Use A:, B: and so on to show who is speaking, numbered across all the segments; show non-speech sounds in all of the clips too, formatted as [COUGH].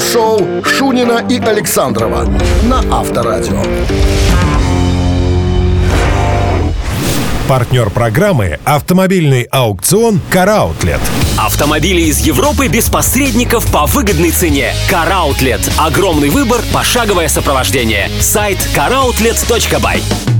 A: Шоу Шунина и Александрова на Авторадио.
B: Партнер программы «Автомобильный аукцион «Караутлет».
C: Автомобили из Европы без посредников по выгодной цене. Караутлет. Огромный выбор, пошаговое сопровождение. Сайт caroutlet.by.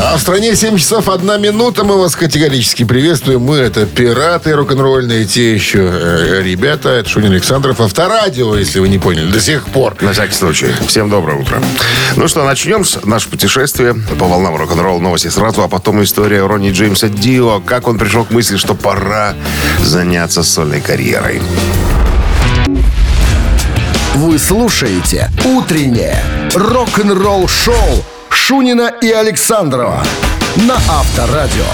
D: А в стране 7 часов 1 минута. Мы вас категорически приветствуем. Мы это пираты рок-н-ролльные, те еще э, ребята. Это Шунин Александров. Авторадио, если вы не поняли, до сих пор.
E: На всякий случай. Всем доброе утро. Ну что, начнем с наше путешествие по волнам рок-н-ролл новости сразу, а потом история Ронни Джеймса Дио. Как он пришел к мысли, что пора заняться сольной карьерой.
A: Вы слушаете «Утреннее рок-н-ролл-шоу» Шунина и Александрова на Авторадио.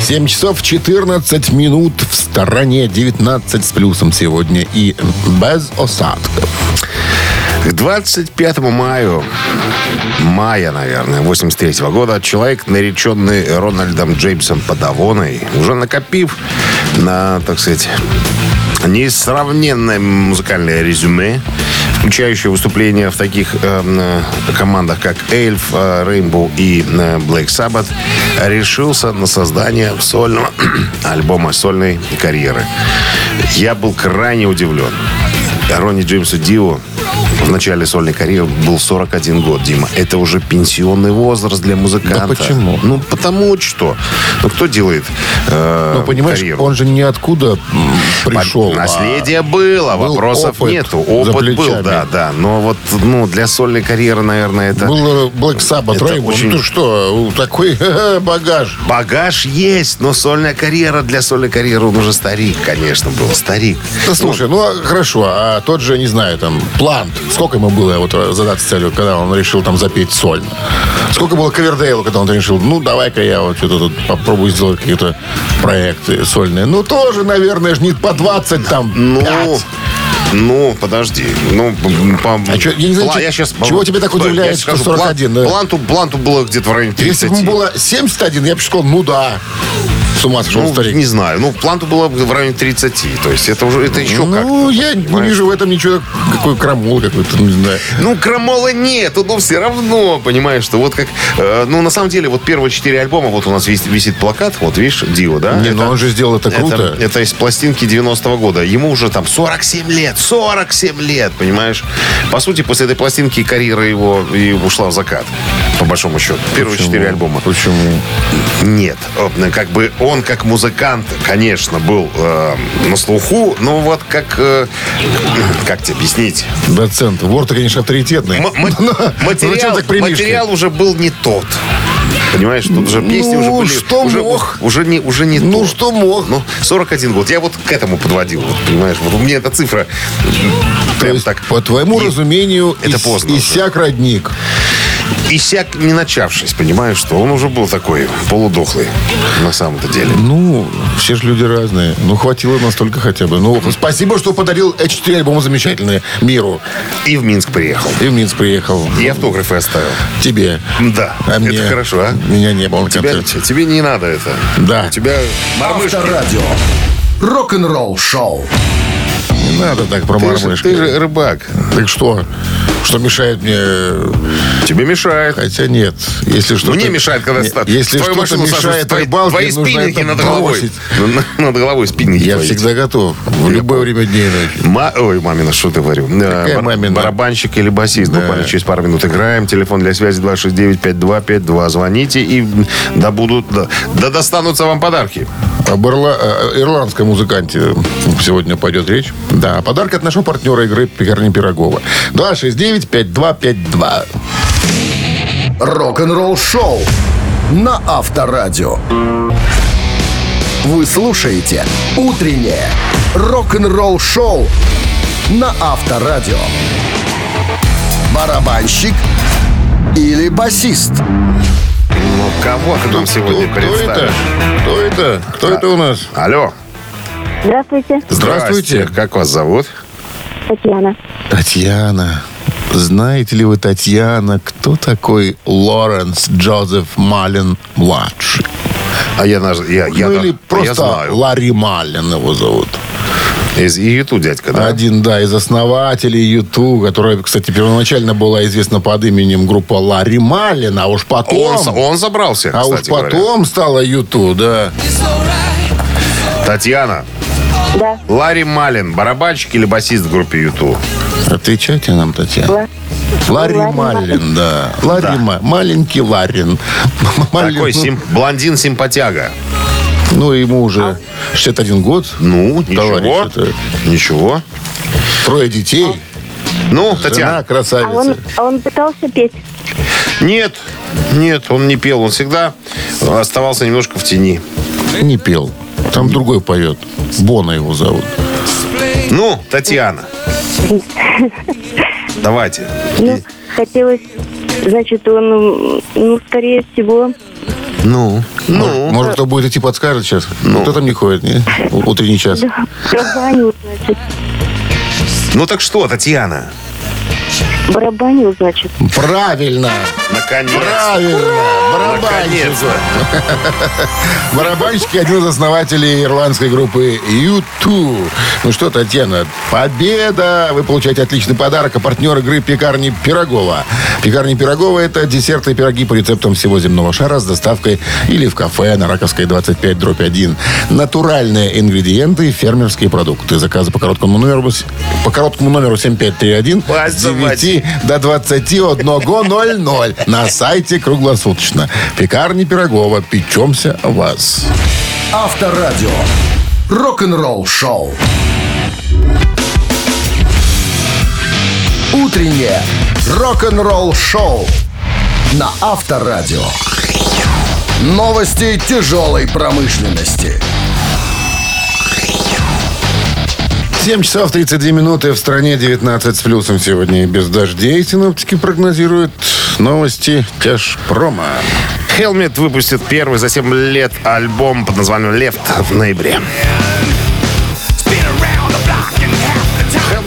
D: 7 часов 14 минут в стороне 19 с плюсом сегодня и без осадков.
E: К 25 маю, мая, наверное, 83 года, человек, нареченный Рональдом Джеймсом Подавоной, уже накопив на, так сказать, несравненное музыкальное резюме, включающее выступления в таких э, командах, как Эльф, э, Rainbow и э, Black Sabbath, решился на создание сольного [CLEARS THROAT] альбома сольной карьеры. Я был крайне удивлен. Ронни Джеймсу Дио в начале сольной карьеры был 41 год, Дима. Это уже пенсионный возраст для музыканта.
D: Да почему?
E: Ну, потому что. Ну, кто делает э,
D: Ну, понимаешь,
E: карьеру?
D: он же ниоткуда пришел. а
E: Наследие было,
D: был
E: вопросов
D: опыт
E: нету. Опыт был, да, да. Но вот ну, для сольной карьеры, наверное, это...
D: Был э, Black Sabbath,
E: Это
D: Rainbow.
E: очень-
D: Ну, ты что, такой [LAUGHS] багаж.
E: Багаж есть, но сольная карьера для сольной карьеры он уже старик, конечно, был. Старик.
D: Да слушай, ну а, хорошо, а тот же, не знаю, там, Плант, сколько ему было вот задаться целью, когда он решил там запеть сольно? Сколько было Ковердейлу, когда он решил, ну давай-ка я вот что-то тут попробую сделать какие-то проекты сольные. Ну тоже, наверное, ж не по 20 там,
E: Ну,
D: пять.
E: ну, подожди. Ну, по,
D: А чё, я не знаю, чё-
E: щас-
D: чего тебя так удивляет,
E: я
D: что
E: скажу,
D: 41,
E: План-
D: да?
E: Планту, планту было где-то в районе 30.
D: Если бы ему было 71, я бы сказал, ну да. С ума сошел
E: ну,
D: старик.
E: не знаю. Ну, планту было в районе 30. То есть это уже это еще как
D: Ну, я не
E: понимаешь?
D: вижу в этом ничего, какой крамол какой-то, не знаю.
E: Ну, крамола нету, но все равно, понимаешь, что вот как... э, ну, на самом деле, вот первые четыре альбома, вот у нас висит, висит плакат, вот, видишь, Дио, да?
D: Не, ну он же сделал это круто.
E: Это, это из пластинки 90-го года. Ему уже там 47 лет, 47 лет, понимаешь? По сути, после этой пластинки карьера его и ушла в закат, по большому счету. Первые четыре альбома.
D: Почему?
E: Нет, э, как бы он как музыкант, конечно, был э, на слуху, но вот как... э, [CLEARS THROAT] как тебе объяснить?
D: Доцент. Вор-то, конечно, авторитетный.
E: М- [LAUGHS] материал, материал уже был не тот. Понимаешь, тут уже песни
D: Ну,
E: уже были...
D: что
E: уже,
D: мог?
E: Уже не, уже не
D: Ну,
E: то.
D: что мог?
E: Ну, 41 год. Я вот к этому подводил, вот, понимаешь. Вот у меня эта цифра
D: То
E: прям
D: есть,
E: так...
D: по твоему
E: и-
D: разумению,
E: это
D: ис-
E: поздно уже.
D: иссяк родник.
E: Иссяк не начавшись, понимаешь, что он уже был такой полудохлый на самом-то деле.
D: Ну, все же люди разные. Ну, хватило настолько хотя бы. Ну, спасибо, что подарил эти четыре альбома замечательные миру.
E: И в Минск приехал.
D: И в Минск приехал.
E: И автографы оставил.
D: Тебе.
E: Да,
D: А
E: это
D: мне-
E: хорошо, а?
D: Меня не было на
E: Тебя,
D: концерте.
E: тебе не надо это.
D: Да.
E: У тебя.
A: Авторадио. Рок-н-ролл шоу.
D: Надо так про
E: Ты же, ты же рыбак.
D: Так что? Что мешает мне... э,
E: Тебе мешает.
D: Хотя нет. Если что
E: Мне мешает, когда
D: Нет, Если что-то мешает рыбалке,
E: твои
D: это
E: над головой. На- Над головой спинники
D: Я всегда готов. В любое время дня и ночи.
E: Ой, мамина, что ты говорю?
D: Какая
E: Бар-
D: мамина?
E: Барабанщик или басист. Буквально через пару минут играем. Телефон для связи 269-5252. Звоните и да будут, да, достанутся вам подарки.
D: Об ирла- э, ирландском музыканте сегодня пойдет речь. Да, подарок от нашего партнера игры «Пекарни Пирогова». 269-5252.
A: Рок-н-ролл шоу на Авторадио. Вы слушаете «Утреннее рок-н-ролл шоу» на Авторадио. Барабанщик или басист?
E: Ну, кого ты нам сегодня
D: кто, кто это?
E: представишь?
D: Кто это? Кто это у нас?
E: Алло.
F: Здравствуйте,
D: Здравствуйте.
E: Как вас зовут?
F: Татьяна.
D: Татьяна. Знаете ли вы, Татьяна, кто такой Лоренс Джозеф Малин младший?
E: А я, я, я,
D: ну или
E: да,
D: просто
E: я знаю.
D: Ларри Малин его зовут.
E: Из YouTube дядька, да?
D: Один, да, из основателей YouTube, которая, кстати, первоначально была известна под именем группа Ларри Маллин, а уж потом...
E: Он, он забрался,
D: а уж
E: кстати говоря.
D: потом стала YouTube, да.
E: Татьяна,
F: Да.
E: Ларри Малин, барабанщик или басист в группе YouTube?
D: Отвечайте нам, Татьяна.
F: Ла-
D: Ларри
F: Ларри
D: Маллин, да. Ларри Ма- Маленький Ларин. [LAUGHS] Маллин,
E: Такой
D: ну,
E: сим- блондин-симпатяга.
D: Ну, ему уже 61 год.
E: Ну,
D: Товарищ,
E: ничего.
D: это-
E: Ничего.
D: Трое детей.
E: Ну,
D: Жена
E: Татьяна.
F: А он,
D: красавица.
F: а он пытался петь?
E: Нет, нет, он не пел. Он всегда оставался немножко в тени.
D: Не пел. Там другой поет. Бона его зовут.
E: Ну, Татьяна. [LAUGHS] Давайте.
F: Ну, хотелось, значит, он, ну, скорее всего,
E: Ну, ну.
D: Может, кто будет идти подскажет сейчас? Кто там не ходит, не? Утренний час.
F: барабанил, значит.
E: Ну так что, Татьяна?
F: Барабанил, значит.
D: Правильно.
E: Наконец.
D: Правильно. Барабанщик. Барабанщик один из основателей ирландской группы U2. Ну что, Татьяна, победа! Вы получаете отличный подарок. А партнер игры пекарни Пирогова. Пекарни Пирогова – это десерты и пироги по рецептам всего земного шара с доставкой или в кафе на Раковской 25 дробь 1. Натуральные ингредиенты и фермерские продукты. Заказы по короткому номеру, по короткому номеру 7531
E: Пасть
D: с 9 до 21.00 на сайте круглосуточно. Пекарни Пирогова. Печемся о вас.
A: Авторадио. Рок-н-ролл шоу. Утреннее рок-н-ролл шоу на Авторадио. Новости тяжелой промышленности.
D: 7 часов 32 минуты. В стране 19 с плюсом сегодня и без дождей. Синоптики прогнозируют новости тяжпрома.
E: Хелмет выпустит первый за 7 лет альбом под названием «Лефт» в ноябре.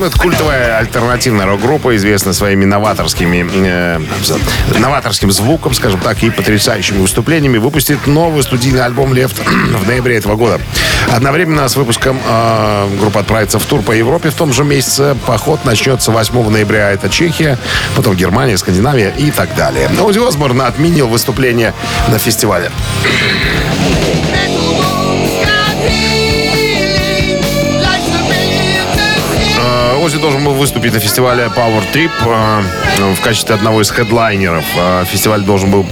E: Хелмет – культовая альтернативная рок-группа, известная своими новаторскими, э, новаторским звуком, скажем так, и потрясающими выступлениями, выпустит новый студийный альбом «Лефт» [CLEARS THROAT] в ноябре этого года. Одновременно с выпуском э, группа отправится в тур по Европе в том же месяце. Поход начнется 8 ноября. Это Чехия, потом Германия, Скандинавия и так далее. Ози Осборн отменил выступление на фестивале. Должен был выступить на фестивале Power Trip э, в качестве одного из хедлайнеров. Э, Фестиваль должен был,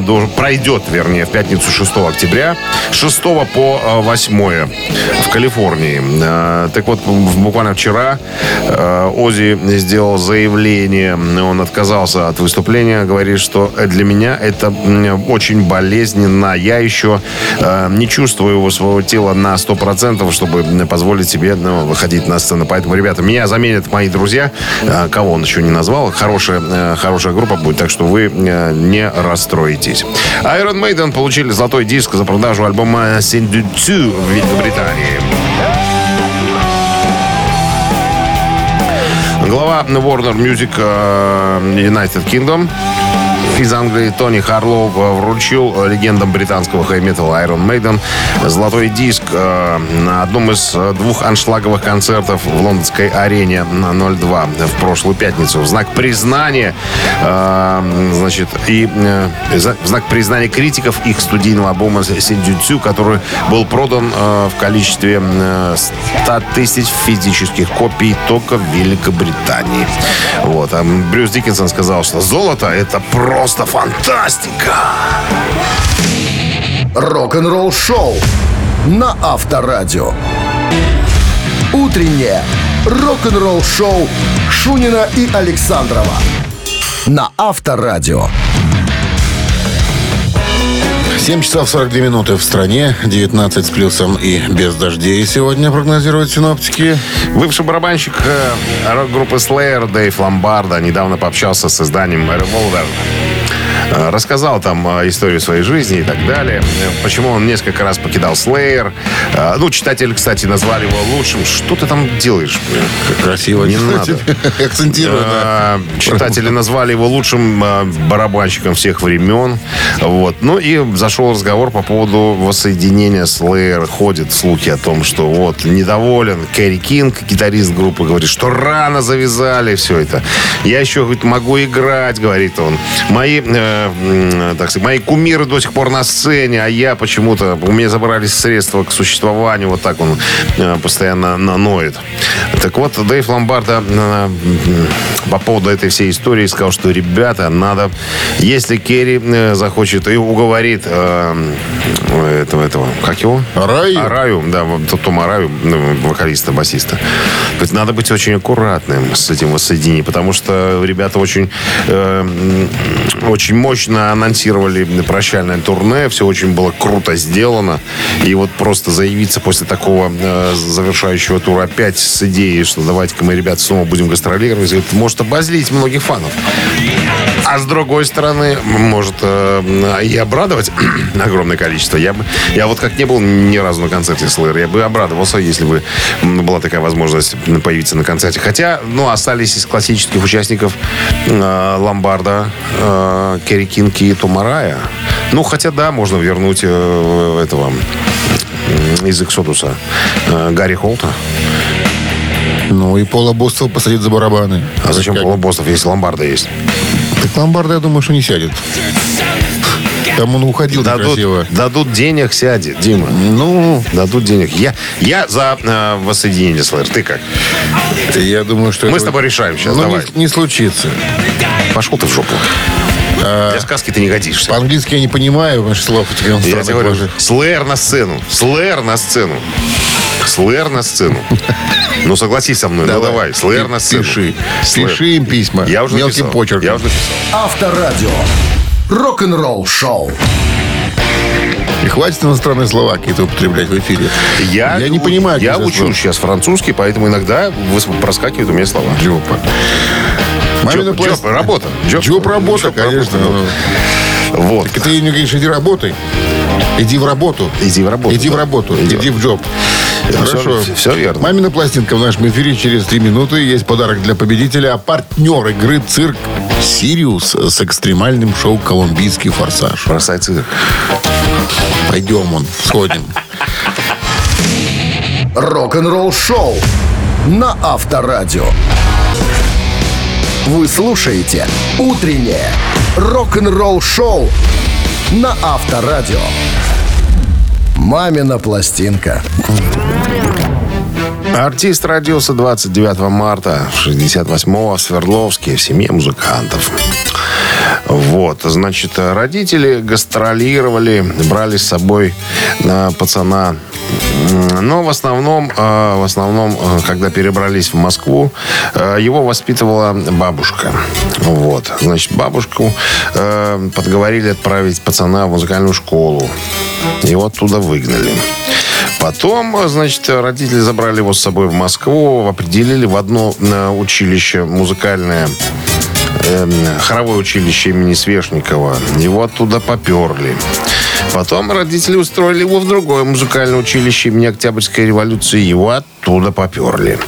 E: должен, пройдет, вернее, в пятницу 6 октября. С 6 по э, 8 в Калифорнии. Э, Так вот, буквально вчера э, Оззи сделал заявление. Он отказался от выступления. Говорит, что для меня это очень болезненно. Я еще э, не чувствую его своего тела на 100%, чтобы позволить себе ну, выходить на сцену. Поэтому, ребята, меня заменят мои друзья. Э, Кого он еще не назвал. Хорошая, э, хорошая группа будет, так что вы э, не расстроитесь. Iron Maiden получили золотой диск за продажу альбома To в Великобритании. Глава Warner Music United Kingdom из Англии Тони Харлоу э, вручил э, легендам британского хай-металла Iron Maiden золотой диск э, на одном из двух аншлаговых концертов в лондонской арене на 02 в прошлую пятницу. В знак признания, значит, и в знак признания критиков их студийного альбома Синдюцю, который был продан в количестве э, 100 тысяч физических копий только в Великобритании. Вот. А Брюс Диккенсон сказал, что золото это просто фантастика.
A: Рок-н-ролл шоу на Авторадио. Утреннее рок-н-ролл шоу Шунина и Александрова на Авторадио.
D: 7 часов 42 минуты в стране. 19 с плюсом и без дождей сегодня прогнозируют синоптики.
E: Бывший барабанщик э, рок-группы Slayer Дэйв Ломбарда недавно пообщался с изданием Revolver. Э, Рассказал там э, историю своей жизни и так далее. Почему он несколько раз покидал Slayer. Э, Ну, читатели, кстати, назвали его лучшим. Что ты там делаешь?
D: Красиво.
E: Не надо. [LAUGHS]
D: Акцентирую, да.
E: А, Читатели назвали его лучшим барабанщиком всех времен. Вот. Ну и зашел разговор по поводу воссоединения Slayer. Ходят слухи о том, что вот недоволен Кэрри Кинг, гитарист группы, говорит, что рано завязали все это. Я еще говорит, могу играть, говорит он. Мои, э, так сказать, мои кумиры до сих пор на сцене, а я почему-то, у меня забрались средства к существованию. Вот так он э, постоянно на- ноет. Так вот, Дэйв Ломбарда э, по поводу этой всей истории сказал, что, ребята, надо, если Керри э, захочет и уговорит э, этого, этого, как его?
D: Араю?
E: Араю, да, вот Том Араю, ну, вокалиста, басиста. Говорит, надо быть очень аккуратным с этим воссоединением, потому что ребята очень, э, м, очень мощно анонсировали прощальное турне, все очень было круто сделано. И вот просто заявиться после такого э, завершающего тура опять с идеей, что давайте-ка мы, ребята, снова будем гастролировать, это может обозлить многих фанов. А с другой стороны, может э, и обрадовать [CLEARS THROAT] огромное количество. Я, бы, я вот как не был ни разу на концерте Slayer, я бы обрадовался, если бы была такая возможность появиться на концерте. Хотя, ну, остались из классических участников э, Ломбарда, э, Керри Кинг и Томарая. Ну, хотя, да, можно вернуть э, этого из Эксодуса э, Гарри Холта.
D: Ну и Пола Бостова посадить за барабаны.
E: А зачем
D: Как?
E: Пола Бостов, если Ломбарда есть?
D: Так Ломбарда, я думаю, что не сядет. Там он уходил.
E: Дадут, дадут денег, сядет, Дима.
D: Ну,
E: Дадут денег. Я, я за э, воссоединение Slayer. Ты как?
D: я думаю, что...
E: Мы
D: этого-
E: с тобой решаем сейчас.
D: Ну,
E: Давай.
D: не, не случится.
E: Пошел ты в жопу. Для сказки ты не годишься.
D: По-английски я не понимаю ваших слов.
E: Я тебе говорю. Слэр на сцену. Слэр на сцену. Слэр на сцену. Ну, согласись со мной. Ну, давай. Слэр на сцену.
D: Пиши.
E: Слэр.
D: Пиши им письма.
E: Я уже
D: Мелким
E: написал.
D: почерком.
E: Я уже написал.
A: Авторадио. Рок-н-ролл шоу.
D: И хватит иностранные слова какие-то употреблять в эфире.
E: Я,
D: не понимаю.
E: Я учу сейчас французский, поэтому иногда проскакивают у меня слова.
D: Job а. Мамина
E: Job,
D: пласт-
E: job, работа.
D: Job работа,
E: Job
D: конечно.
E: работа.
D: ну.
E: Вот.
D: Так ты мне говоришь, иди работай. Иди в работу.
E: Иди в работу,
D: Иди в
E: да.
D: работу.
E: Иди
D: Иди,
E: в-
D: в job. Хорошо.
E: Все, все верно.
D: Мамина пластинка в нашем эфире через три минуты. Есть подарок для победителя. А партнер игры «Цирк» «Сириус» с экстремальным шоу «Колумбийский форсаж».
E: Бросай цирк.
D: Пойдем, он, сходим.
A: Рок-н-ролл шоу на Авторадио. Вы слушаете «Утреннее рок-н-ролл шоу» на Авторадио. «Мамина пластинка».
E: Артист родился 29 марта 68-го в Свердловске в семье музыкантов. Вот, значит, родители гастролировали, брали с собой э, пацана. Но в основном, э, в основном, э, когда перебрались в Москву, э, его воспитывала бабушка. Вот, значит, бабушку подговорили отправить пацана в музыкальную школу. Его оттуда выгнали. Потом, значит, родители забрали его с собой в Москву, определили в одно училище музыкальное, эм, хоровое училище имени Свешникова. Его оттуда поперли. Потом родители устроили его в другое музыкальное училище имени Октябрьской революции. Его оттуда поперли.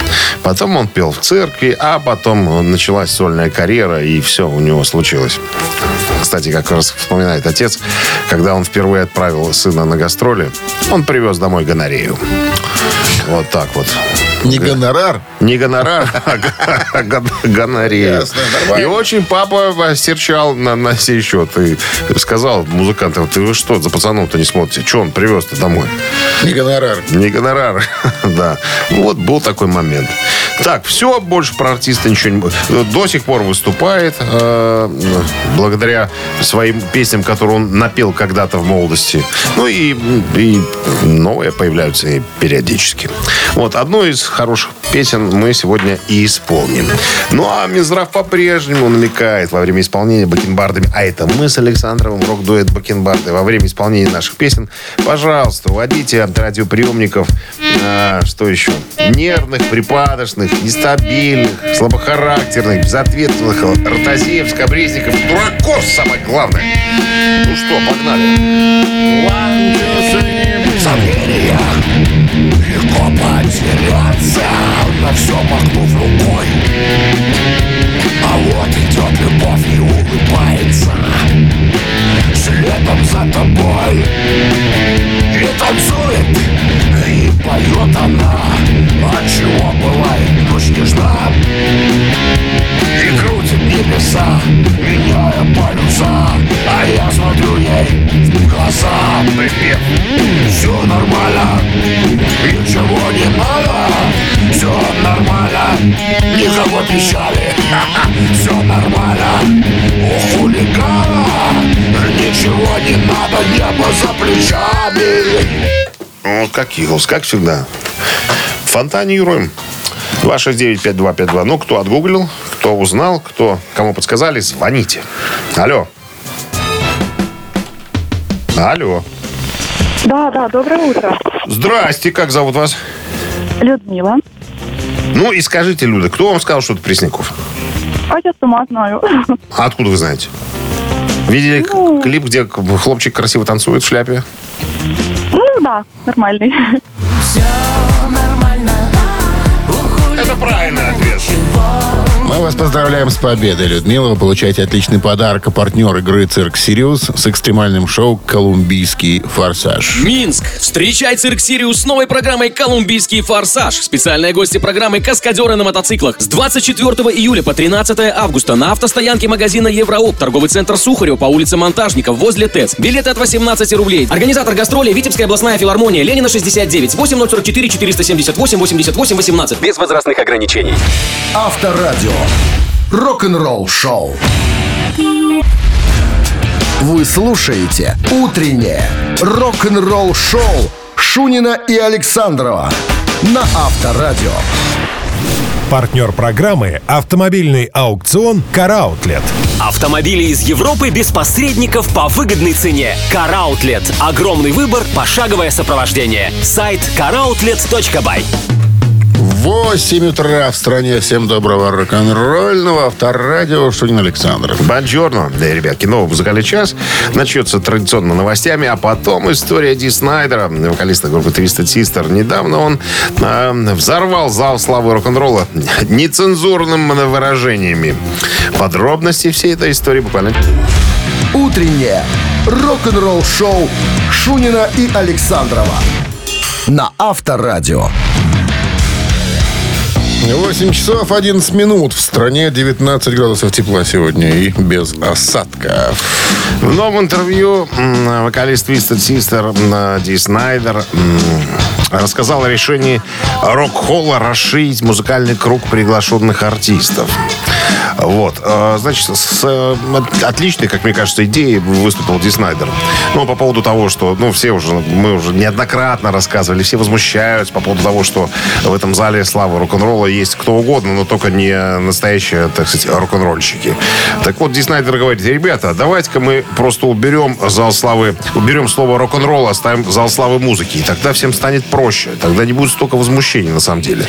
E: Потом он пел в церкви, а потом началась сольная карьера, и все у него случилось. Кстати, как раз вспоминает отец, когда он впервые отправил сына на гастроли, он привез домой гонорею. Вот так вот.
D: Не гонорар.
E: Не гонорар, а г- гон- гонорею.
D: Ясно, нормально.
E: И очень папа серчал на, на сей счет. И сказал музыкантам, ты вы что, за пацаном-то не смотрите? Что он привез-то домой?
D: Не гонорар.
E: Не гонорар, [LAUGHS] да. Вот был такой момент. Так, все, больше про артиста ничего не... До сих пор выступает, э, благодаря своим песням, которые он напел когда-то в молодости. Ну и, и новые появляются периодически. Вот, одну из хороших песен мы сегодня и исполним. Ну, а Минздрав по-прежнему намекает во время исполнения бакенбардами, а это мы с Александровым, рок-дуэт бакенбарды, во время исполнения наших песен, пожалуйста, уводите от радиоприемников, а, что еще, нервных, припадочных, нестабильных, слабохарактерных, безответственных, ротозеев, скобрезников, дураков, самое главное. Ну что, погнали. One, two, three.
G: Легко потеряться На все махнув рукой А вот идет любовь и улыбается Следом за тобой И танцует И поет она От чего бывает ночь нежна И крутит небеса Меняя полюса А я смотрю ей в глаза Все нормально Ничего не надо Все нормально Никого печали [LAUGHS] Все нормально У хулигана Ничего не надо Небо за плечами
E: Ну, как Иглс, как всегда. Фонтанируем. 269-5252. Ну, кто отгуглил, кто узнал, кто, кому подсказали, звоните. Алло. Алло.
H: Да, да, доброе утро.
E: Здрасте, как зовут вас?
H: Людмила.
E: Ну и скажите, Люда, кто вам сказал, что это Пресняков?
H: А я сама знаю. [LAUGHS]
E: А откуда вы знаете? Видели
H: Ну.
E: клип, где хлопчик красиво танцует в шляпе?
H: Ну да, нормальный.
D: Мы вас поздравляем с победой, Людмила. Вы получаете отличный подарок. А партнер игры «Цирк Сириус» с экстремальным шоу «Колумбийский форсаж».
I: Минск. Встречай цирк Сириус с новой программой «Колумбийский форсаж». Специальные гости программы «Каскадеры на мотоциклах». С 24 июля по 13 августа на автостоянке магазина Евроопт, торговый центр Сухарево по улице Монтажников возле ТЭЦ. Билеты от 18 рублей. Организатор гастроли Витебская областная филармония Ленина 69 8044 478 88 18.
C: Без возрастных ограничений.
A: Авторадио. Рок-н-ролл шоу. Вы слушаете «Утреннее рок-н-ролл шоу» Шунина и Александрова на Авторадио.
B: Партнер программы «Автомобильный аукцион «Караутлет».
C: Автомобили из Европы без посредников по выгодной цене. Караутлет. Огромный выбор, пошаговое сопровождение. Сайт caroutlet.by.
D: 8 утра в стране. Всем доброго рок-н-ролльного. Авторадио Шунин Александр.
E: Бонжорно. Да, ребятки, новый музыкальный час начнется традиционно новостями, а потом история Ди Снайдера, вокалиста группы Twisted Sister. Недавно он э, взорвал зал славы рок-н-ролла нецензурным выражениями. Подробности всей этой истории буквально
A: Утреннее рок-н-ролл шоу Шунина и Александрова на Авторадио.
D: 8 часов 11 минут. В стране 19 градусов тепла сегодня и без осадков.
E: В новом интервью вокалист Twisted Sister Ди Снайдер рассказал о решении рок-холла расширить музыкальный круг приглашенных артистов. Вот. э, Значит, с э, от- отличной, как мне кажется, идеей выступил Ди Снайдер. Ну, по поводу того, что, ну, все уже, мы уже неоднократно рассказывали, все возмущаются по поводу того, что в этом зале славы рок-н-ролла есть кто угодно, но только не настоящие, так сказать, рок-н-ролльщики. Так вот, Ди Снайдер говорит, ребята, давайте-ка мы просто уберем зал славы, уберем слово рок-н-ролл, оставим зал славы музыки. И тогда всем станет проще. Тогда не будет столько возмущений, на самом деле.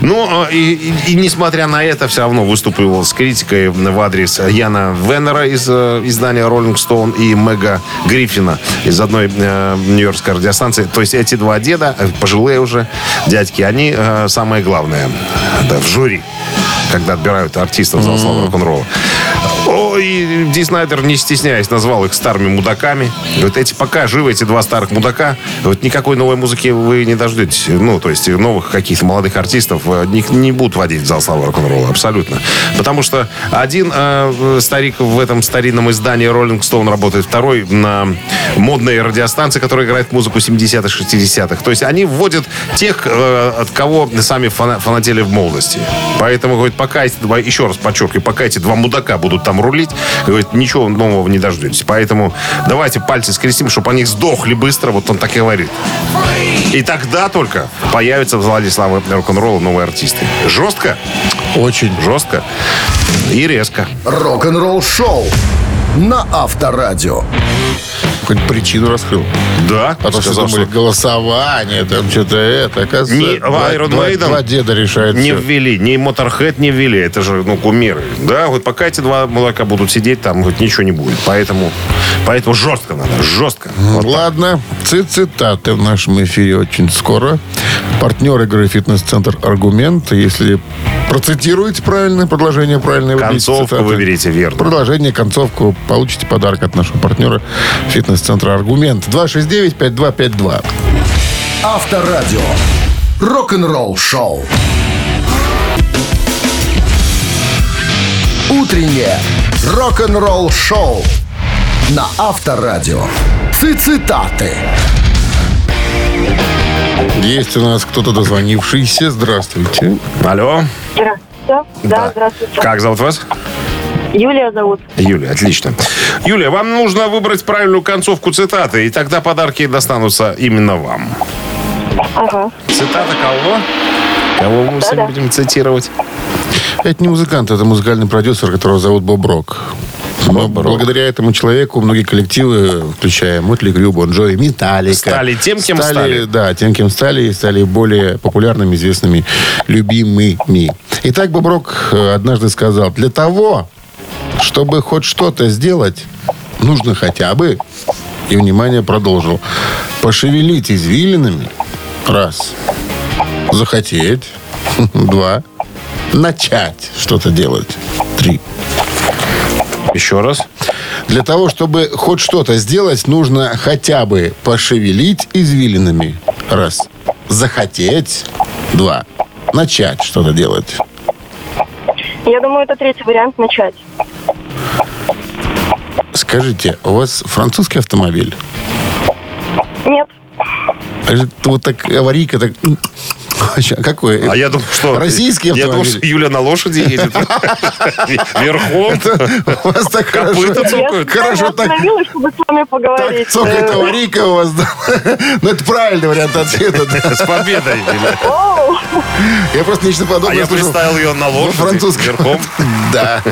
E: Но э, и, и- и несмотря на это, все равно выступил с критикой в адрес Яна Веннера из э, издания Rolling Stone и Мега Гриффина из одной э, нью-йоркской радиостанции. То есть эти два деда, э, пожилые уже дядьки, они самое главное да, в жюри когда отбирают артистов за славу рок-н-ролла. О, и Ди Снайдер, не стесняясь, назвал их старыми мудаками. Вот эти пока живы, эти два старых мудака, вот никакой новой музыки вы не дождетесь. Ну, то есть новых каких-то молодых артистов э, не, не будут водить в зал славы рок-н-ролла. Абсолютно. Потому что один э, старик в этом старинном издании Rolling Stone работает, второй на модной радиостанции, которая играет музыку 70-х, 60-х. То есть они вводят тех, э, от кого сами фана- фанатели в молодости. Поэтому, говорит, пока эти два, еще раз подчеркиваю, пока эти два мудака будут там рулить, говорит, ничего нового не дождетесь. Поэтому давайте пальцы скрестим, чтобы они сдохли быстро, вот он так и говорит. И тогда только появятся в зале славы рок-н-ролла новые артисты. Жестко?
D: Очень.
E: Жестко. И резко.
A: Рок-н-ролл шоу на Авторадио.
D: Хоть причину раскрыл.
E: Да.
D: А то, что там были голосования, там что-то это.
E: Не
D: два,
E: Iron
D: два-
E: Maiden
D: два деда решают
E: Не
D: всё.
E: ввели, ни Motorhead не ввели. Это же, ну, кумиры. Да, вот пока эти два мудака будут сидеть, там вот ничего не будет. Поэтому, поэтому жестко надо, жестко. Вот так.
D: Ладно, ци- цитаты в нашем эфире очень скоро. Партнер игры «Фитнес-центр Аргумент». Если процитируете правильно, предложение правильное, выберите
E: Концовку
D: цитаты.
E: выберите верно.
D: Продолжение, концовку. Получите подарок от нашего партнера «Фитнес-центра Аргумент». 269-5252.
A: Авторадио. Рок-н-ролл шоу. Утреннее рок-н-ролл шоу на Авторадио. Цитаты.
D: Есть у нас кто-то дозвонившийся. Здравствуйте.
E: Алло.
F: Здравствуйте. Да, здравствуйте.
E: Как зовут вас?
F: Юлия зовут.
E: Юлия, отлично. Юлия, вам нужно выбрать правильную концовку цитаты, и тогда подарки достанутся именно вам.
F: Ага.
E: Цитата кого? Кого мы сегодня будем цитировать?
D: Это не музыкант, это музыкальный продюсер, которого зовут Боб Рок. Но благодаря этому человеку многие коллективы, включая Мотли Крю, Бон Джови, Металлика...
E: Стали тем, кем стали.
D: Да, тем, кем стали, и стали более популярными, известными, любимыми. Итак, Боб Рок э, однажды сказал, для того, чтобы хоть что-то сделать, нужно хотя бы, и, внимание, продолжил, пошевелить извилинами, раз, захотеть, [LAUGHS] два, начать что-то делать, три.
E: Еще раз.
D: Для того, чтобы хоть что-то сделать, нужно хотя бы пошевелить извилинами. Раз. Захотеть. Два. Начать что-то делать.
F: Я думаю, это третий вариант начать.
D: Скажите, у вас французский автомобиль?
F: Нет.
D: А же Вот так аварийка так... Ща, Какой?
E: А я думал, что...
D: Российский
E: Я думал,
D: автомобиль.
E: что Юля на лошади едет. [LAUGHS] Верхом.
D: У вас так хорошо, хорошо
F: Я
D: так,
F: остановилась, чтобы с вами поговорить.
D: цокает
F: Э,
D: аварийка у вас. Ну, это правильный вариант ответа.
E: С победой.
D: Я просто нечто
E: А
D: подобное
E: я
D: слышал.
E: представил ее на лошади.
D: французский.
E: Верхом. [LAUGHS]
D: Да.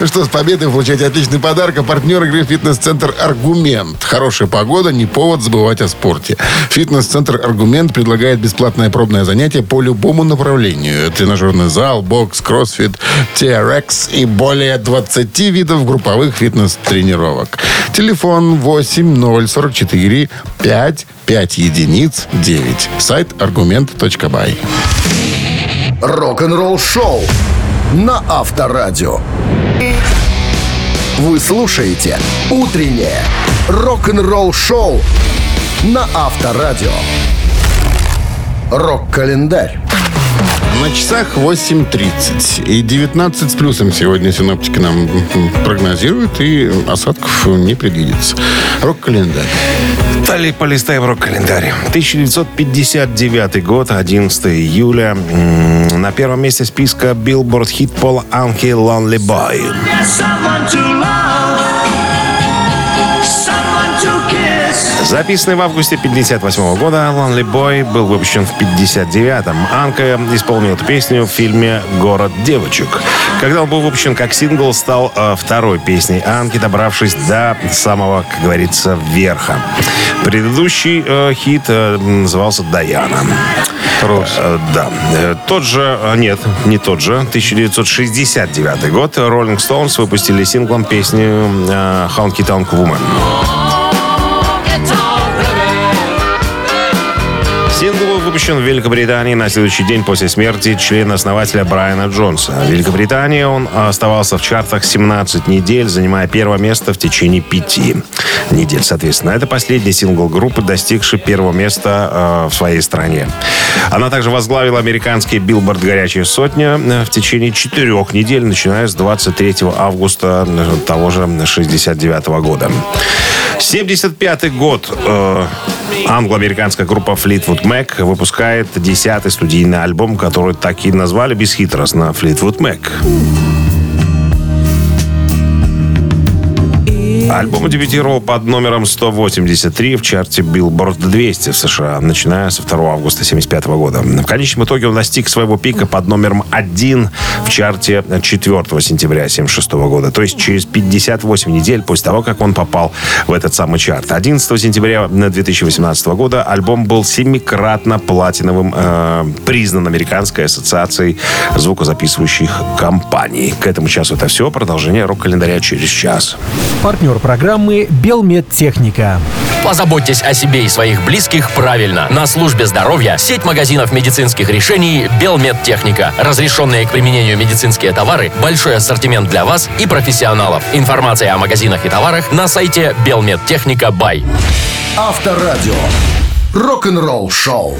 D: Ну что, с победой вы получаете отличный подарок. А партнер игры «Фитнес-центр Аргумент». Хорошая погода, не повод забывать о спорте. «Фитнес-центр Аргумент» предлагает бесплатное пробное занятие по любому направлению. Тренажерный зал, бокс, кроссфит, TRX и более 20 видов групповых фитнес-тренировок. Телефон 8044 5 5 единиц 9. Сайт аргумент.бай.
A: Рок-н-ролл шоу на Авторадио. Вы слушаете Утреннее рок-н-ролл шоу на Авторадио. Рок-календарь.
D: На часах 8.30. И 19 с плюсом сегодня синоптики нам прогнозируют. И осадков не предвидится. Рок-календарь.
E: Далее полистаем рок-календарь. 1959 год, 11 июля. На первом месте списка Billboard хит Пола Анки Lonely Boy. Записанный в августе 58 года, Lonely Boy был выпущен в 59-м. Анка исполнил эту песню в фильме «Город девочек». Когда он был выпущен как сингл, стал э, второй песней Анки, добравшись до самого, как говорится, верха. Предыдущий э, хит э, назывался «Даяна». Э, да. Э, Тот же, нет, не тот же, 1969 год, Rolling Stones выпустили синглом песню «Honky Tonk Woman». Сингл был выпущен в Великобритании на следующий день после смерти члена-основателя Брайана Джонса. В Великобритании он оставался в чартах 17 недель, занимая первое место в течение пяти недель, соответственно. Это последний сингл группы, достигший первого места э, в своей стране. Она также возглавила американский билборд «Горячая сотня» в течение четырех недель, начиная с 23 августа э, того же 69 года. 75 год. Э, англо-американская группа Fleetwood Mac выпускает десятый студийный альбом, который так и назвали бесхитростно Fleetwood Mac. Альбом дебютировал под номером 183 в чарте Billboard 200 в США, начиная со 2 августа 1975 года. В конечном итоге он достиг своего пика под номером 1 в чарте 4 сентября 1976 года, то есть через 58 недель после того, как он попал в этот самый чарт. 11 сентября 2018 года альбом был семикратно платиновым, э, признан Американской ассоциацией звукозаписывающих компаний. К этому часу это все. Продолжение рок-календаря через час.
J: Партнер программы «Белмедтехника».
K: Позаботьтесь о себе и своих близких правильно. На службе здоровья сеть магазинов медицинских решений «Белмедтехника». Разрешенные к применению медицинские товары, большой ассортимент для вас и профессионалов. Информация о магазинах и товарах на сайте «Белмедтехника. Бай».
A: Авторадио. Рок-н-ролл шоу.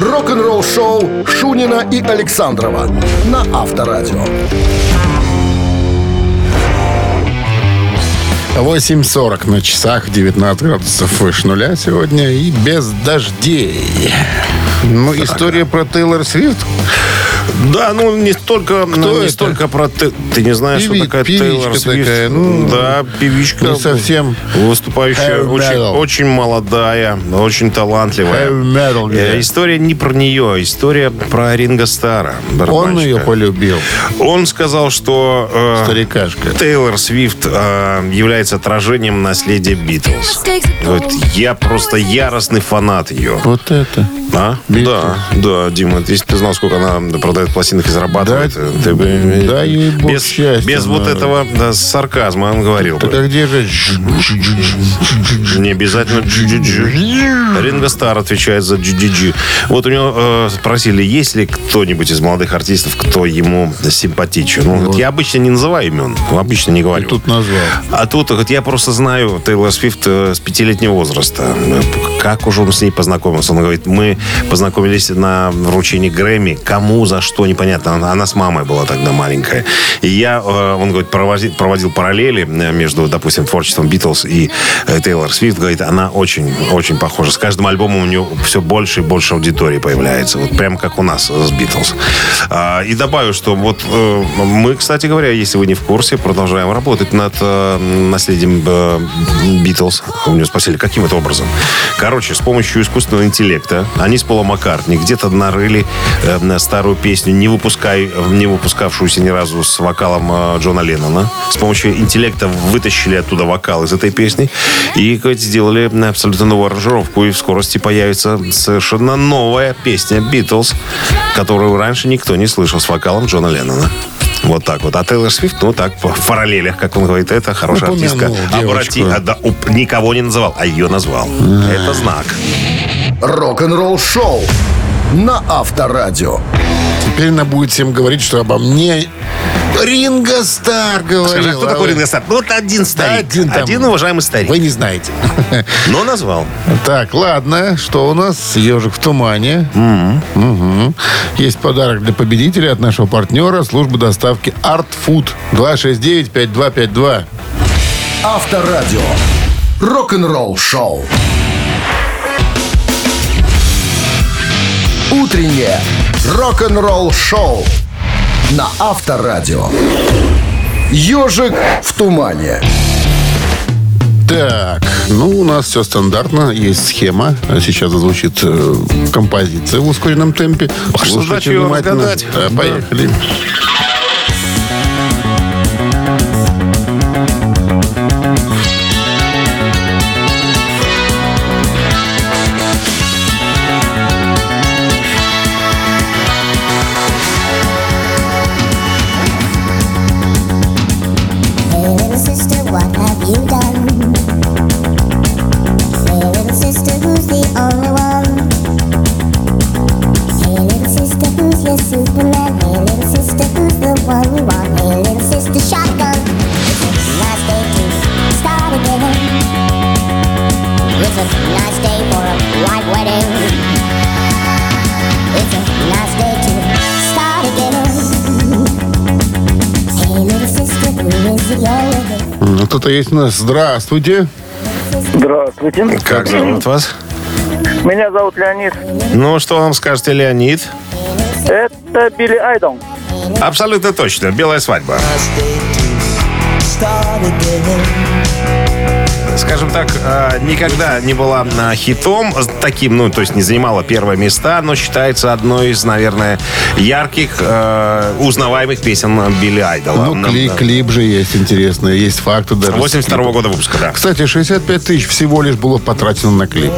A: Рок-н-ролл шоу Шунина и Александрова на Авторадио.
D: 8.40 на часах, 19 градусов выше нуля сегодня и без дождей. Ну, история про Тейлор Свифт.
E: Да, ну не столько, ну, не
D: это?
E: столько про Те- ты не знаешь,
D: Певи-
E: что такая Тейлор Свифт.
D: такая, ну,
E: да, певичка.
D: не совсем
E: выступающая, очень, очень молодая, очень талантливая.
D: Metal,
E: Э,
D: говорят.
E: История не про нее, история про Ринга Стара.
D: Он ее полюбил.
E: Он сказал, что э,
D: Старикашка.
E: Тейлор Свифт э, является отражением наследия Битлз. Говорит, я просто яростный фанат ее.
D: Вот это.
E: А? Да, да, Дима, если ты знал, сколько она продает пластинок и зарабатывает,
D: Да,
E: ты бы
D: да, ей бог
E: без,
D: счастья,
E: без вот этого да, сарказма он говорил
D: Так
E: бы.
D: а где же...
E: Не обязательно. Ринго Стар отвечает за GGG. Вот у него э, спросили, есть ли кто-нибудь из молодых артистов, кто ему симпатичен. Он говорит, я обычно не называю имен, обычно не говорю.
D: Тут назвал.
E: А тут, говорит, я просто знаю Тейлор Свифт э, с пятилетнего возраста. Как уже он с ней познакомился? Он говорит, мы познакомились на вручении Грэмми. Кому, за что, непонятно. Она, она с мамой была тогда маленькая. И я, э, он говорит, проводил, проводил параллели э, между, допустим, творчеством Битлз и э, Тейлор Свифт. Говорит, она очень, очень похожа. С каждым альбомом у нее все больше и больше аудитории появляется. Вот прям как у нас с Битлз. А, И добавлю, что вот э, мы, кстати говоря, если вы не в курсе, продолжаем работать над э, наследием э, Битлз. У него спросили, каким это образом? Короче, с помощью искусственного интеллекта они с Полом Маккартни где-то нарыли э, старую песню, не, выпускай, не выпускавшуюся ни разу с вокалом э, Джона Леннона. С помощью интеллекта вытащили оттуда вокал из этой песни и говорит, сделали абсолютно новую аранжировку. И в скорости появится совершенно новая песня Битлз, которую раньше никто не слышал с вокалом Джона Леннона. Вот так вот. А Тейлор Свифт, ну так, в параллелях, как он говорит, это хорошая
D: Упомянул
E: артистка. Обрати, а, да, уп- никого не называл, а ее назвал. Это знак.
A: Рок-н-ролл шоу на Авторадио.
D: Теперь она будет всем говорить, что обо мне Ринго Стар говорил.
E: Скажи, а кто
D: А
E: такой
D: вы-
E: Ринго Стар? Ну, вот один старик.
D: Один
E: Один,
D: там.
E: уважаемый старик.
D: Вы не знаете. [LAUGHS]
E: Но назвал.
D: Так, ладно. Что у нас? Ежик в тумане. Мгм. Есть подарок для победителя от нашего партнера службы доставки Art Food 269-5252.
A: Авторадио. Рок-н-ролл шоу. Утреннее рок-н-ролл шоу на Авторадио. Ежик в тумане.
D: Так, ну, у нас все стандартно. Есть схема. Сейчас зазвучит э, композиция в ускоренном темпе.
E: Что её
D: внимательно.
E: разгадать?
D: Да, поехали.
L: Hey
D: Кто-то есть у нас. Здравствуйте.
M: Здравствуйте.
E: Как зовут вас?
M: Меня зовут Леонид.
E: Ну, что вам скажете, Леонид?
M: Это Билли Айдон.
E: Абсолютно точно. Белая свадьба. Скажем так, э, никогда не была э, хитом таким, ну, то есть не занимала первое места, но считается одной из, наверное, ярких, э, узнаваемых песен Билли Айдола.
D: Ну, кли- клип же есть интересный, есть факты даже.
E: 82 года выпуска, да.
D: Кстати, 65 тысяч всего лишь было потрачено на клип.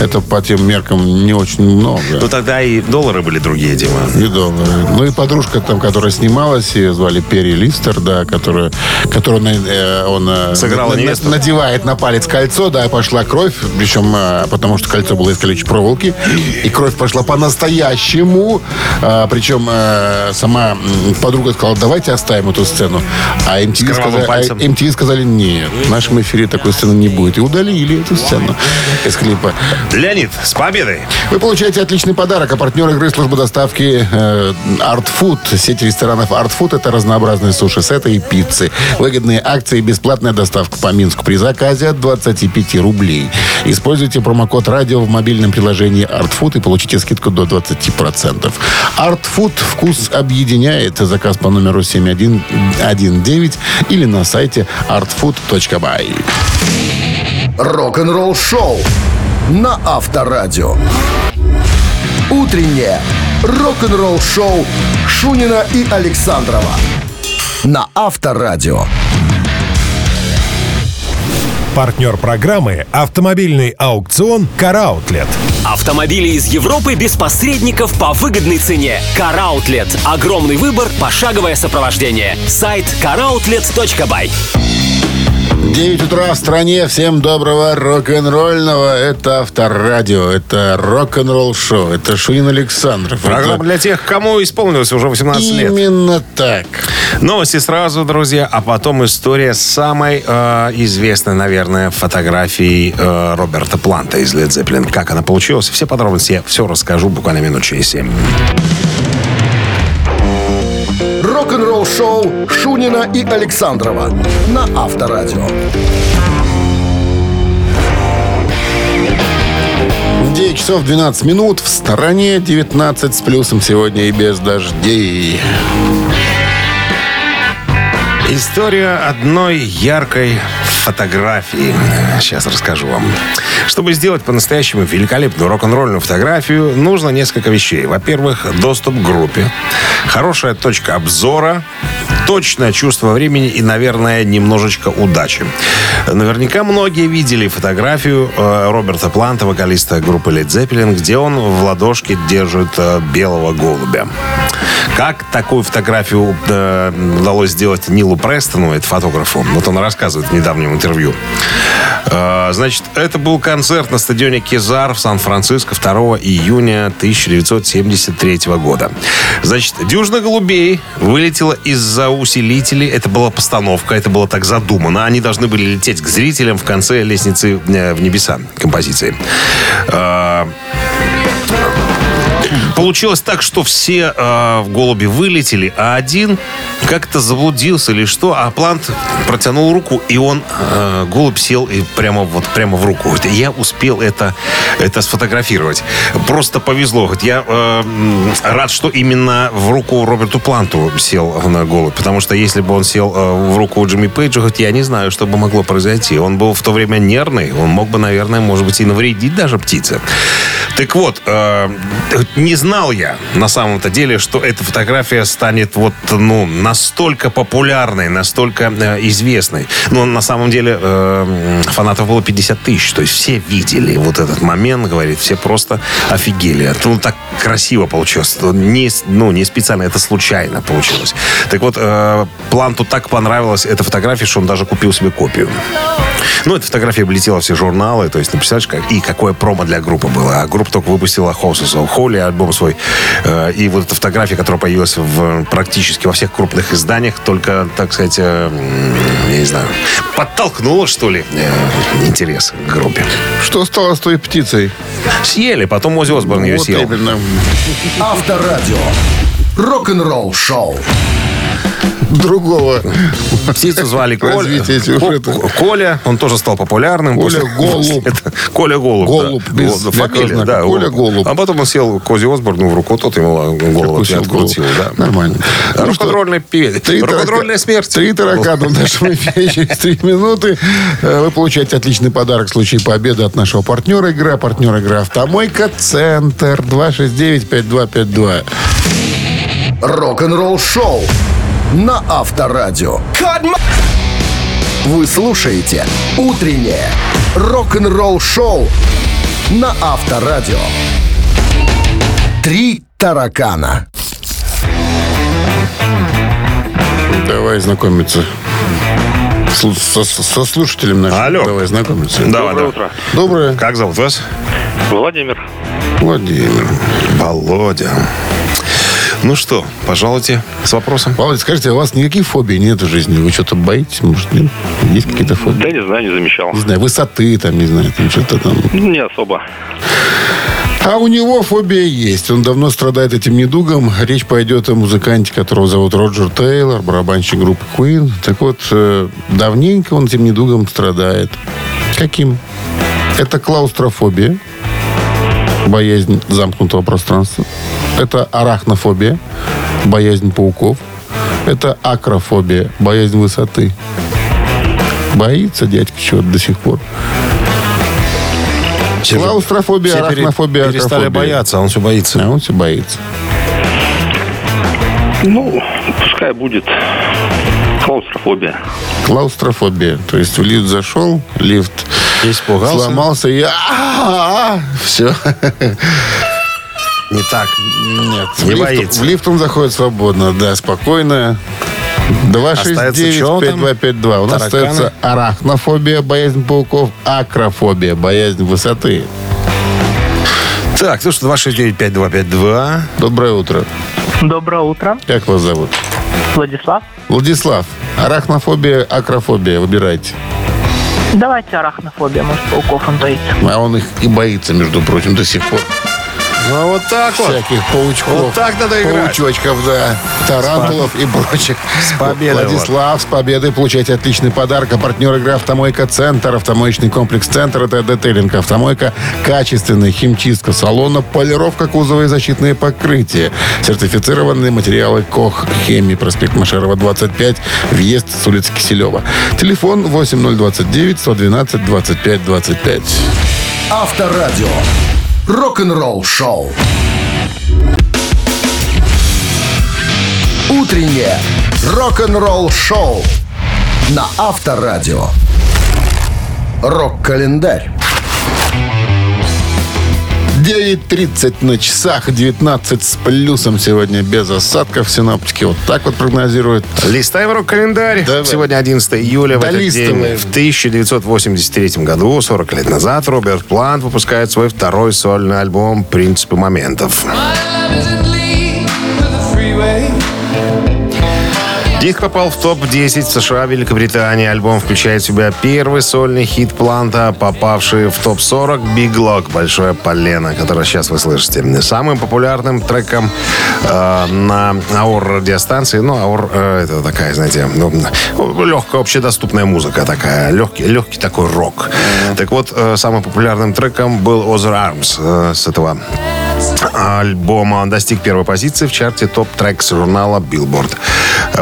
D: Это по тем меркам не очень много.
E: Ну, тогда и доллары были другие, Дима.
D: И доллары. Ну и подружка там, которая снималась, ее звали Перри Листер, да, которая, которую э, он э,
E: Сыграла
D: на- на- надевает на палец кольцо, да, пошла кровь, причем э, потому что кольцо было из колючей проволоки, и кровь пошла по-настоящему, А, причем э, сама подруга сказала, давайте оставим эту сцену, а MTV, сказали, а. MTV сказали, нет, в нашем эфире такой сцены не будет, и удалили эту сцену из клипа.
E: Леонид, с победой!
D: Вы получаете отличный подарок. А партнер игры служба доставки э, Art Food. Сеть ресторанов Art Food это разнообразные суши-сеты и пиццы. Выгодные акции и бесплатная доставка по Минску при заказе от 25 рублей. Используйте промокод радио в мобильном приложении Food и получите скидку до 20%. Art Food вкус объединяет. Заказ по номеру 7119 или на сайте artfood.by.
A: Рок-н-ролл шоу на Авторадио. Утреннее рок-н-ролл шоу Шунина и Александрова на Авторадио.
B: Партнер программы «Автомобильный аукцион «Караутлет».
C: Автомобили из Европы без посредников по выгодной цене. Караутлет. Огромный выбор, пошаговое сопровождение. Сайт caroutlet.by
D: 9 утра в стране. Всем доброго рок-н-ролльного. Это авторадио, это рок-н-ролл шоу, это Шуин Александров.
E: Программа
D: это...
E: для тех, кому исполнилось уже 18 Именно лет.
D: Именно так.
E: Новости сразу, друзья, а потом история самой э, известной, наверное, фотографии э, Роберта Планта из Led Zeppelin. Как она получилась, все подробности я все расскажу буквально минут через
A: 7 рок-н-ролл-шоу Шунина и Александрова на Авторадио.
D: 9 часов 12 минут. В стороне 19 с плюсом сегодня и без дождей.
E: История одной яркой фотографии. Сейчас расскажу вам. Чтобы сделать по-настоящему великолепную рок-н-ролльную фотографию, нужно несколько вещей. Во-первых, доступ к группе, хорошая точка обзора, точное чувство времени и, наверное, немножечко удачи. Наверняка многие видели фотографию э, Роберта Планта, вокалиста группы Led Zeppelin, где он в ладошке держит э, белого голубя. Как такую фотографию э, удалось сделать Нилу Престону, это фотографу? Вот он рассказывает в недавнем интервью. Э, значит, это был концерт на стадионе Кезар в Сан-Франциско 2 июня 1973 года. Значит, дюжина голубей вылетела из-за усилителей. Это была постановка, это было так задумано. Они должны были лететь к зрителям в конце лестницы э, в небеса композиции. Получилось так, что все э, в голуби вылетели, а один как-то заблудился или что, а Плант протянул руку, и он, э, голубь сел и прямо вот прямо в руку. Говорит, Я успел это, это сфотографировать. Просто повезло. Говорит, Я э, рад, что именно в руку Роберту Планту сел на голубь, потому что если бы он сел э, в руку Джимми Пейджа, говорит, я не знаю, что бы могло произойти. Он был в то время нервный, он мог бы, наверное, может быть, и навредить даже птице. Так вот, э, не знал я на самом-то деле, что эта фотография станет вот, ну, настолько популярной, настолько э, известной. Но на самом деле э, фанатов было 50 тысяч. То есть все видели вот этот момент, говорит, все просто офигели. Ну, так красиво получилось. Не, ну, не специально, это случайно получилось. Так вот, э, Планту так понравилась эта фотография, что он даже купил себе копию. Ну, эта фотография облетела все журналы, то есть, ну, представляешь, как, и какое промо для группы было. А группа только выпустила Houses of Holy, альбом свой. Э, и вот эта фотография, которая появилась в, практически во всех крупных изданиях, только, так сказать, э, я не знаю, подтолкнула, что ли, э, интерес к группе.
D: Что стало с той птицей?
E: Съели, потом Оззи Осборн ее
D: Вот
E: съел.
D: именно.
A: Авторадио. Рок-н-ролл шоу.
D: Другого
E: Птицу звали Коля. Коля, он тоже стал популярным.
D: Коля Голуб.
E: Коля Голуб.
D: Голуб,
E: Фамилия, да.
D: Коля Голуб.
E: А потом он сел Кози Осборну в руку, тот ему голову открутил.
D: Нормально. Ну
E: Рок-н-ролльный певец.
D: Тарака-
E: смерть.
D: Три таракана в нашем [LAUGHS] эфире через три минуты. Э, Вы получаете отличный подарок в случае победы от нашего партнера игры. Партнер игры «Автомойка Центр» 269-5252.
A: Рок-н-ролл шоу на Авторадио. Вы слушаете «Утреннее рок-н-ролл шоу» на Авторадио. Три таракана.
D: Давай знакомиться с- со, со слушателем нашим.
E: Алло.
D: Давай знакомиться.
E: Давай,
N: Доброе
E: давай.
N: утро.
D: Доброе.
E: Как зовут вас?
N: Владимир.
D: Владимир.
E: Володя. Ну что, пожалуйте с вопросом.
D: Володя, скажите, а у вас никаких фобий нет в жизни? Вы что-то боитесь? Может, нет? Есть какие-то фобии?
N: Да не знаю, не замечал.
D: Не знаю, высоты там, не знаю, там что-то там.
N: Ну, Не особо.
D: А у него фобия есть. Он давно страдает этим недугом. Речь пойдет о музыканте, которого зовут Роджер Тейлор, барабанщик группы Queen. Так вот, э, давненько он этим недугом страдает. Каким? Это клаустрофобия, боязнь замкнутого пространства. Это арахнофобия, боязнь пауков. Это акрофобия, боязнь высоты. Боится дядька чего-то до сих пор. Клаустрофобия,
E: Все пере-
D: арахнофобия,
E: перестали
D: акрофобия.
E: бояться, а он все боится.
D: А он все боится.
N: Ну, пускай будет клаустрофобия.
D: Клаустрофобия. То есть в лифт зашел, лифт
E: Испугался.
D: сломался, и все. [LAUGHS]
E: Не так.
D: Нет,
E: Не
D: в лифт,
E: боится.
D: в лифт он заходит свободно, да, спокойно.
E: Остается чё там?
D: 269-5252. У нас остается арахнофобия, боязнь пауков, акрофобия, боязнь высоты.
E: Так, ну что, 269-5252.
D: Доброе утро.
O: Доброе утро.
D: Как вас зовут?
O: Владислав.
D: Владислав. Арахнофобия, акрофобия. Выбирайте.
O: Давайте арахнофобия, может, пауков он боится.
D: А он их и боится, между прочим, до сих пор.
E: Ну, вот так вот.
D: Всяких паучков.
E: Вот так надо играть.
D: Паучочков, да. Тарантулов и прочих.
E: С победой
D: Владислав, с победой. Получайте отличный подарок. А партнер игры «Автомойка Центр». Автомоечный комплекс «Центр» — это детейлинг. «Автомойка» — качественная химчистка салона, полировка кузова и защитные покрытия. Сертифицированные материалы «Кох Хемии». Проспект Машерова, 25. Въезд с улицы Киселева. Телефон 8029 112 25 25.
A: Авторадио. Рок-н-ролл шоу. Утреннее рок-н-ролл шоу на Авторадио. Рок-календарь.
D: 9.30 на часах, 19 с плюсом сегодня без осадков. Синоптики вот так вот прогнозируют.
E: Листаем рок-календарь.
D: Давай.
E: Сегодня 11 июля. В этот день, в 1983 году, 40 лет назад, Роберт Плант выпускает свой второй сольный альбом «Принципы моментов». Диск попал в топ-10 в США, Великобритании. Альбом включает в себя первый сольный хит Планта, попавший в топ-40 «Big Lock» «Большое полено», которое сейчас вы слышите. Самым популярным треком э, на Аур радиостанции, ну, Аур э, это такая, знаете, ну, легкая общедоступная музыка такая, легкий, легкий такой рок. Так вот, э, самым популярным треком был Other Arms э, с этого альбома. Он достиг первой позиции в чарте топ-трек журнала Billboard.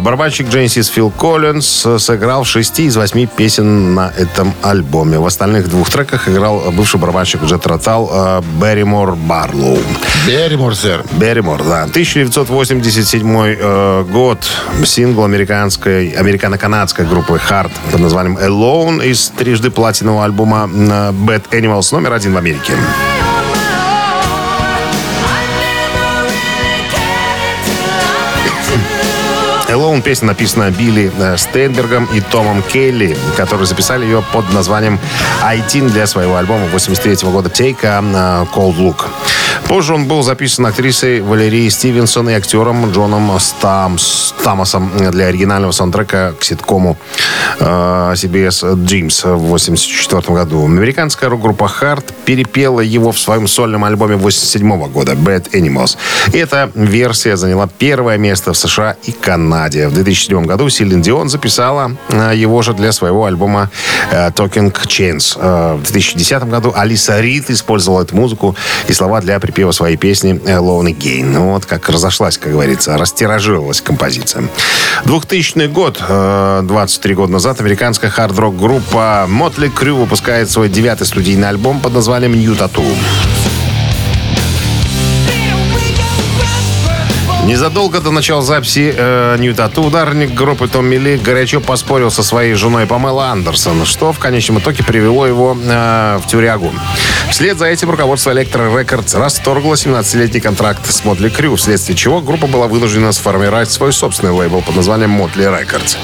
E: Барабанщик Джейнсис Фил Коллинз сыграл шести из восьми песен на этом альбоме. В остальных двух треках играл бывший барабанщик Джет Ротал Берримор Барлоу.
D: Берримор, сэр.
E: Берримор, да. 1987 э, год. Сингл американской, американо-канадской группы Hard под названием Alone из трижды платинового альбома э, Bad Animals номер один в Америке. Alone песня написана Билли э, Стейнбергом и Томом Келли, которые записали ее под названием «I-Teen» для своего альбома 83 года «Take a э, Cold Look». Позже он был записан актрисой Валерией Стивенсон и актером Джоном Стамс, Стамосом для оригинального саундтрека к ситкому э, CBS Dreams в 1984 году. Американская рок-группа Hard перепела его в своем сольном альбоме 1987 года Bad Animals. Эта версия заняла первое место в США и Канаде. В 2007 году Силин Дион записала э, его же для своего альбома э, Talking Chains. Э, В 2010 году Алиса Рид использовала эту музыку и слова для припева своей песни Alone Again. Ну, Вот как разошлась, как говорится, растиражировалась композиция. 2000 год, э, 23 года назад, американская хард-рок группа Motley Crue выпускает свой девятый студийный альбом под названием New Tattoo. Незадолго до начала записи э, New Tattoo ударник группы Томми Ли горячо поспорил со своей женой Памела Андерсон, что в конечном итоге привело его э, в тюрягу. Вслед за этим руководство Electro Records расторгло 17-летний контракт с Motley Crue, вследствие чего группа была вынуждена сформировать свой собственный лейбл под названием Motley Records.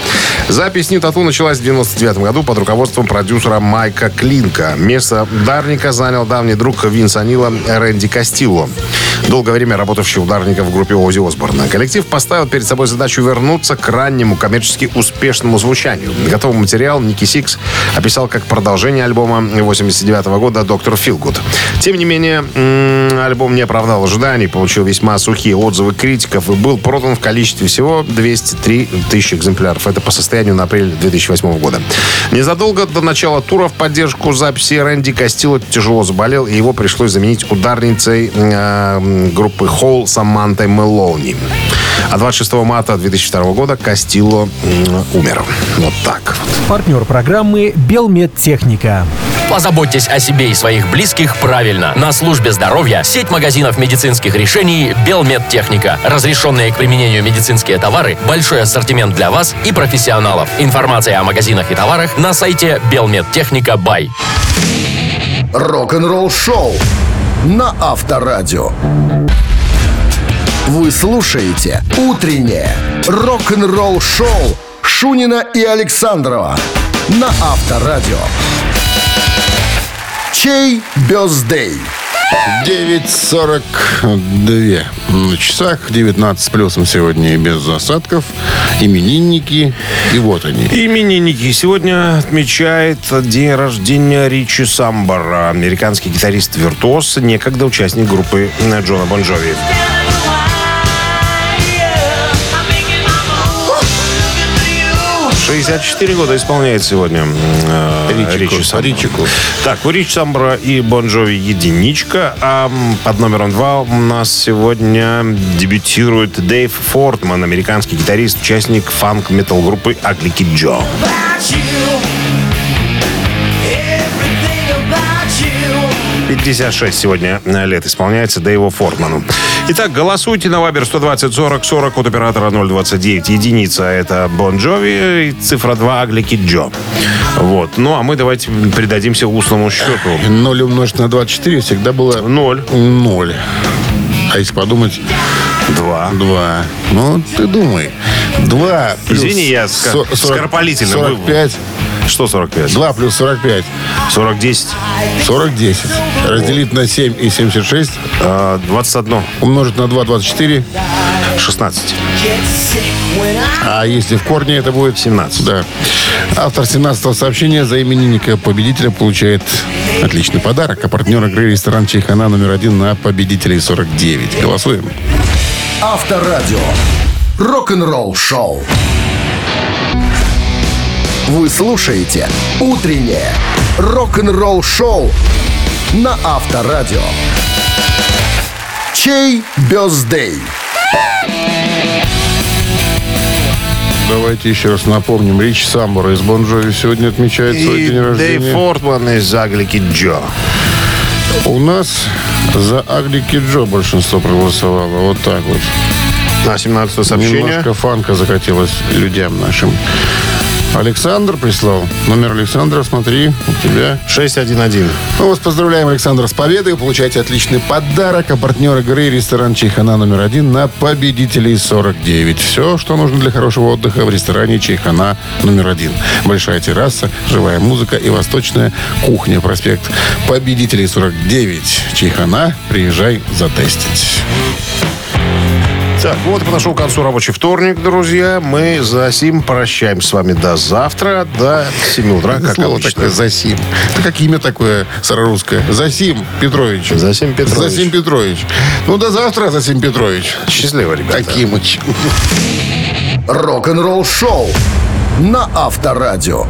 E: Запись Tattoo началась в 99 году под руководством продюсера Майка Клинка. Место ударника занял давний друг Винса Нила Рэнди Кастилло, долгое время работавший ударником в группе Ози Осборна. Коллектив поставил перед собой задачу вернуться к раннему коммерчески успешному звучанию. Готовый материал Ники Сикс описал как продолжение альбома 89 года «Доктор Филгуд». Тем не менее, альбом не оправдал ожиданий, получил весьма сухие отзывы критиков и был продан в количестве всего 203 тысячи экземпляров. Это по состоянию на апрель 2008 года. Незадолго до начала тура в поддержку записи Рэнди Кастило тяжело заболел, и его пришлось заменить ударницей э, группы Холл Самантой Мелоуни. А 26 марта 2002 года Кастило умер. Вот так.
J: Партнер программы «Белмедтехника».
K: Позаботьтесь о себе и своих близких правильно. На службе здоровья сеть магазинов медицинских решений «Белмедтехника». Разрешенные к применению медицинские товары, большой ассортимент для вас и профессионалов. Информация о магазинах и товарах на сайте «Белмедтехника. Бай».
A: Рок-н-ролл шоу на Авторадио. Вы слушаете «Утреннее рок-н-ролл-шоу» Шунина и Александрова на Авторадио. Чей бездей?
D: 9.42 на часах, 19 плюсом сегодня и без засадков. Именинники, и вот они.
E: Именинники. Сегодня отмечает день рождения Ричи Самбара, американский гитарист-виртуоз, некогда участник группы Джона Бонжови. Bon 64 года исполняет сегодня э, Ричи Самбора.
D: Ричику.
E: Так, у Рич Самбора и Бонжови единичка. А под номером два у нас сегодня дебютирует Дэйв Фортман, американский гитарист, участник фанк-метал группы Ugly Kid Joe. About 56 сегодня лет исполняется Дэйву Фортману. Итак, голосуйте на Вайбер 120 40 40 от оператора 029. Единица это Бон Джови, и цифра 2 Аглики Джо. Вот. Ну, а мы давайте придадимся устному счету.
D: 0 умножить на 24 всегда было...
E: 0.
D: 0. А если подумать...
E: 2.
D: 2. Ну, ты думай. 2 плюс...
E: Извини, я
D: сорок-
E: скоропалительно был.
D: 45.
E: Что 45?
D: 2 плюс 45.
E: 40 10.
D: 40 10. Разделить на 7 и 76.
E: 21.
D: Умножить на 2 24.
E: 16.
D: А если в корне это будет?
E: 17.
D: Да. Автор 17 сообщения за именинника победителя получает отличный подарок. А партнер игры ресторан Чайхана номер один на победителей 49. Голосуем.
A: Авторадио. Рок-н-ролл шоу. Вы слушаете «Утреннее рок-н-ролл шоу» на Авторадио. Чей бездей?
D: Давайте еще раз напомним. Рич Самбора из Бон Джови сегодня отмечает свой
E: И
D: день рождения.
E: Фортман из Kid Joe.
D: У нас за Агли Киджо большинство проголосовало. Вот так вот.
E: На 17 сообщение.
D: Немножко фанка закатилась людям нашим. Александр прислал. Номер Александра, смотри, у тебя.
E: 611.
D: Мы вас поздравляем, Александр, с победой. Вы получаете отличный подарок. А партнер игры ресторан Чайхана номер один на победителей 49. Все, что нужно для хорошего отдыха в ресторане Чайхана номер один. Большая терраса, живая музыка и восточная кухня. Проспект победителей 49. Чайхана. Приезжай затестить.
E: Так, вот и подошел к концу рабочий вторник, друзья. Мы за сим прощаемся с вами до завтра, до 7 утра, как
D: Слово
E: обычно.
D: такое «Засим». Это как имя такое старорусское. Засим Петрович.
E: Засим Петрович.
D: Засим Петрович. Ну, до завтра, Засим Петрович.
E: Счастливо, ребята.
D: Такимыч.
A: Рок-н-ролл шоу на Авторадио.